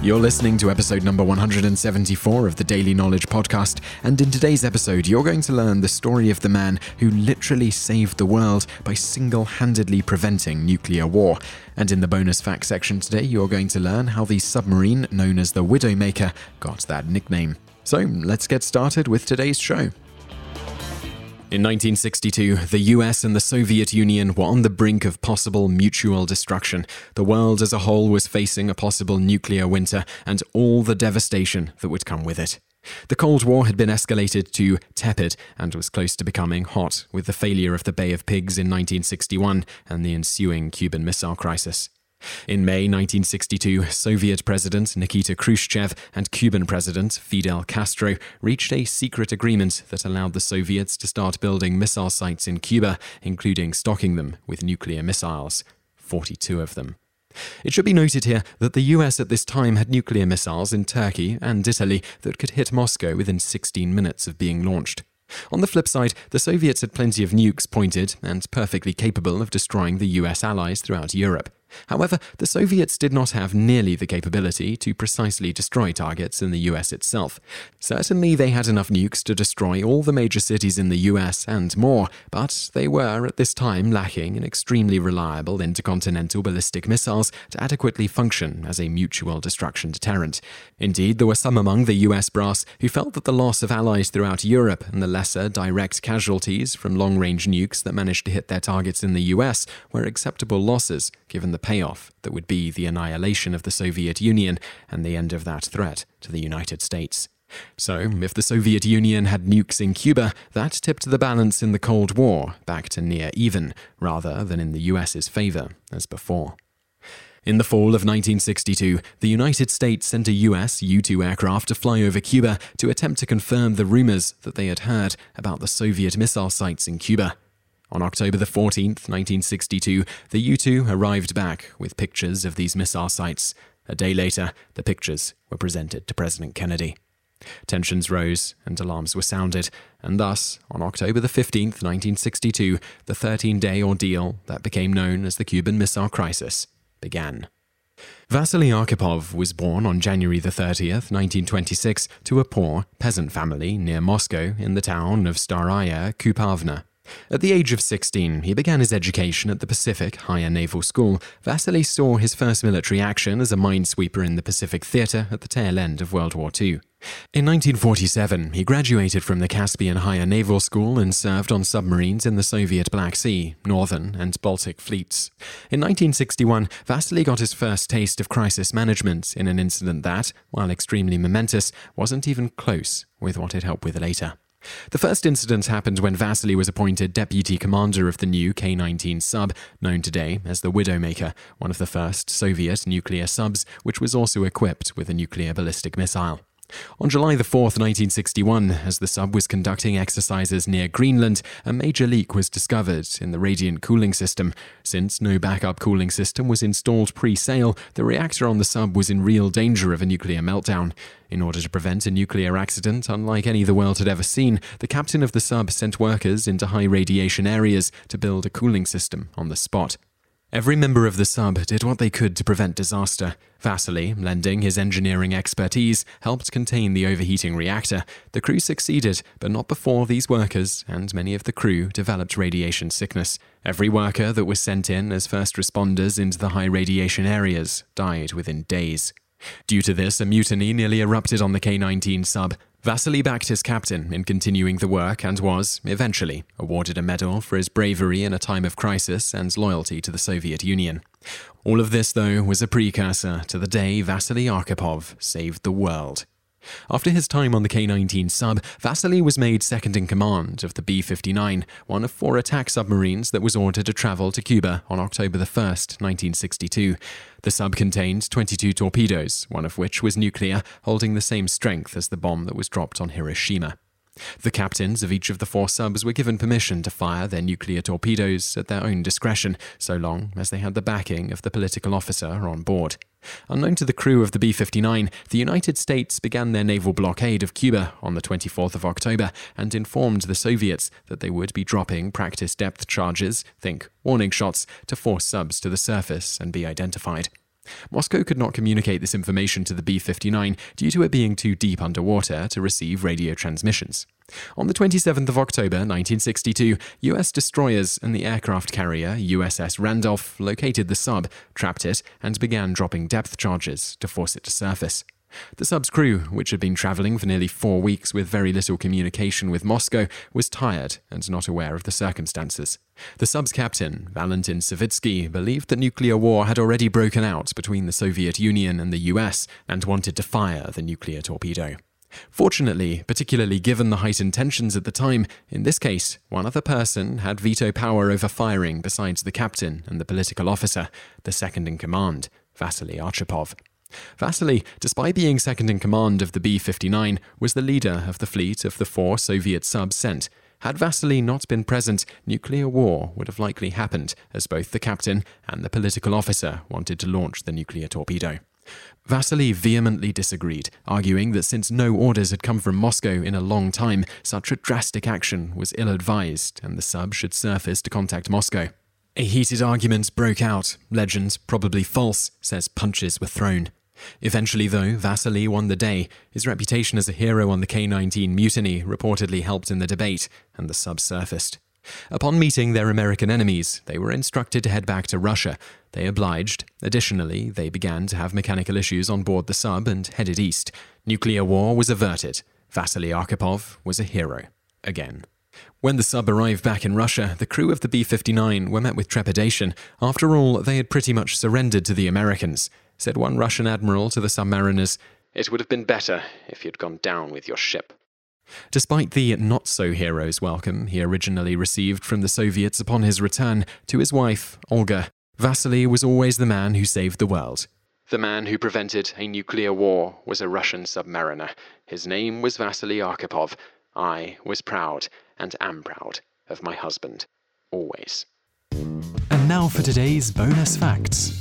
You're listening to episode number 174 of the Daily Knowledge Podcast, and in today's episode, you're going to learn the story of the man who literally saved the world by single handedly preventing nuclear war. And in the bonus fact section today, you're going to learn how the submarine known as the Widowmaker got that nickname. So let's get started with today's show. In 1962, the US and the Soviet Union were on the brink of possible mutual destruction. The world as a whole was facing a possible nuclear winter and all the devastation that would come with it. The Cold War had been escalated to tepid and was close to becoming hot with the failure of the Bay of Pigs in 1961 and the ensuing Cuban Missile Crisis. In May 1962, Soviet President Nikita Khrushchev and Cuban President Fidel Castro reached a secret agreement that allowed the Soviets to start building missile sites in Cuba, including stocking them with nuclear missiles 42 of them. It should be noted here that the US at this time had nuclear missiles in Turkey and Italy that could hit Moscow within 16 minutes of being launched. On the flip side, the Soviets had plenty of nukes pointed and perfectly capable of destroying the US allies throughout Europe. However, the Soviets did not have nearly the capability to precisely destroy targets in the US itself. Certainly, they had enough nukes to destroy all the major cities in the US and more, but they were at this time lacking in extremely reliable intercontinental ballistic missiles to adequately function as a mutual destruction deterrent. Indeed, there were some among the US brass who felt that the loss of allies throughout Europe and the lesser direct casualties from long range nukes that managed to hit their targets in the US were acceptable losses given the the payoff that would be the annihilation of the Soviet Union and the end of that threat to the United States. So, if the Soviet Union had nukes in Cuba, that tipped the balance in the Cold War back to near even, rather than in the US's favor, as before. In the fall of 1962, the United States sent a US U 2 aircraft to fly over Cuba to attempt to confirm the rumors that they had heard about the Soviet missile sites in Cuba. On October the 14th, 1962, the U 2 arrived back with pictures of these missile sites. A day later, the pictures were presented to President Kennedy. Tensions rose and alarms were sounded, and thus, on October the 15th, 1962, the 13 day ordeal that became known as the Cuban Missile Crisis began. Vasily Arkhipov was born on January the 30th, 1926, to a poor peasant family near Moscow in the town of Staraya Kupavna. At the age of 16, he began his education at the Pacific Higher Naval School. Vasily saw his first military action as a minesweeper in the Pacific Theatre at the tail end of World War II. In 1947, he graduated from the Caspian Higher Naval School and served on submarines in the Soviet Black Sea, Northern, and Baltic fleets. In 1961, Vasily got his first taste of crisis management in an incident that, while extremely momentous, wasn't even close with what it helped with later. The first incident happened when Vasily was appointed deputy commander of the new K 19 sub, known today as the Widowmaker, one of the first Soviet nuclear subs, which was also equipped with a nuclear ballistic missile. On July 4, 1961, as the sub was conducting exercises near Greenland, a major leak was discovered in the radiant cooling system. Since no backup cooling system was installed pre sale, the reactor on the sub was in real danger of a nuclear meltdown. In order to prevent a nuclear accident unlike any the world had ever seen, the captain of the sub sent workers into high radiation areas to build a cooling system on the spot. Every member of the sub did what they could to prevent disaster. Vasily, lending his engineering expertise, helped contain the overheating reactor. The crew succeeded, but not before these workers and many of the crew developed radiation sickness. Every worker that was sent in as first responders into the high radiation areas died within days. Due to this, a mutiny nearly erupted on the K 19 sub. Vasily backed his captain in continuing the work and was, eventually, awarded a medal for his bravery in a time of crisis and loyalty to the Soviet Union. All of this, though, was a precursor to the day Vasily Arkhipov saved the world. After his time on the K 19 sub, Vasily was made second in command of the B 59, one of four attack submarines that was ordered to travel to Cuba on October 1, 1962. The sub contained 22 torpedoes, one of which was nuclear, holding the same strength as the bomb that was dropped on Hiroshima. The captains of each of the four subs were given permission to fire their nuclear torpedoes at their own discretion, so long as they had the backing of the political officer on board. Unknown to the crew of the B 59, the United States began their naval blockade of Cuba on the 24th of October and informed the Soviets that they would be dropping practice depth charges, think warning shots, to force subs to the surface and be identified. Moscow could not communicate this information to the B 59 due to it being too deep underwater to receive radio transmissions. On the 27th of October 1962, US destroyers and the aircraft carrier USS Randolph located the sub, trapped it, and began dropping depth charges to force it to surface. The sub's crew, which had been travelling for nearly four weeks with very little communication with Moscow, was tired and not aware of the circumstances. The sub's captain, Valentin Savitsky, believed that nuclear war had already broken out between the Soviet Union and the US and wanted to fire the nuclear torpedo. Fortunately, particularly given the heightened tensions at the time, in this case, one other person had veto power over firing besides the captain and the political officer, the second in command, Vasily Arkhipov. Vasily, despite being second in command of the B 59, was the leader of the fleet of the four Soviet subs sent. Had Vasily not been present, nuclear war would have likely happened, as both the captain and the political officer wanted to launch the nuclear torpedo. Vasily vehemently disagreed, arguing that since no orders had come from Moscow in a long time, such a drastic action was ill advised and the sub should surface to contact Moscow. A heated argument broke out. Legend, probably false, says punches were thrown. Eventually, though, Vasily won the day. His reputation as a hero on the K 19 mutiny reportedly helped in the debate, and the sub surfaced. Upon meeting their American enemies, they were instructed to head back to Russia. They obliged. Additionally, they began to have mechanical issues on board the sub and headed east. Nuclear war was averted. Vasily Arkhipov was a hero. Again. When the sub arrived back in Russia, the crew of the B 59 were met with trepidation. After all, they had pretty much surrendered to the Americans said one Russian admiral to the submariners, It would have been better if you'd gone down with your ship. Despite the not so hero's welcome he originally received from the Soviets upon his return to his wife, Olga, Vasily was always the man who saved the world. The man who prevented a nuclear war was a Russian submariner. His name was Vasily Arkhipov. I was proud, and am proud, of my husband. Always. And now for today's bonus facts.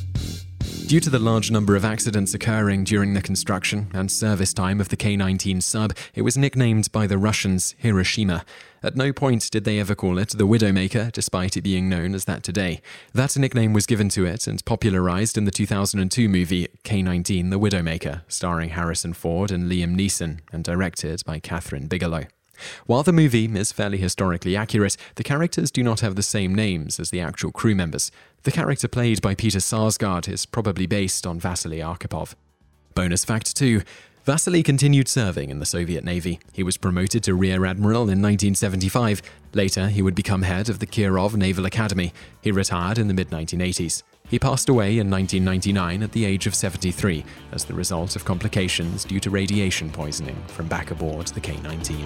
Due to the large number of accidents occurring during the construction and service time of the K 19 sub, it was nicknamed by the Russians Hiroshima. At no point did they ever call it the Widowmaker, despite it being known as that today. That nickname was given to it and popularized in the 2002 movie K 19 The Widowmaker, starring Harrison Ford and Liam Neeson, and directed by Kathryn Bigelow. While the movie is fairly historically accurate, the characters do not have the same names as the actual crew members. The character played by Peter Sarsgaard is probably based on Vasily Arkhipov. Bonus fact 2 Vasily continued serving in the Soviet Navy. He was promoted to Rear Admiral in 1975. Later, he would become head of the Kirov Naval Academy. He retired in the mid 1980s. He passed away in 1999 at the age of 73 as the result of complications due to radiation poisoning from back aboard the K 19.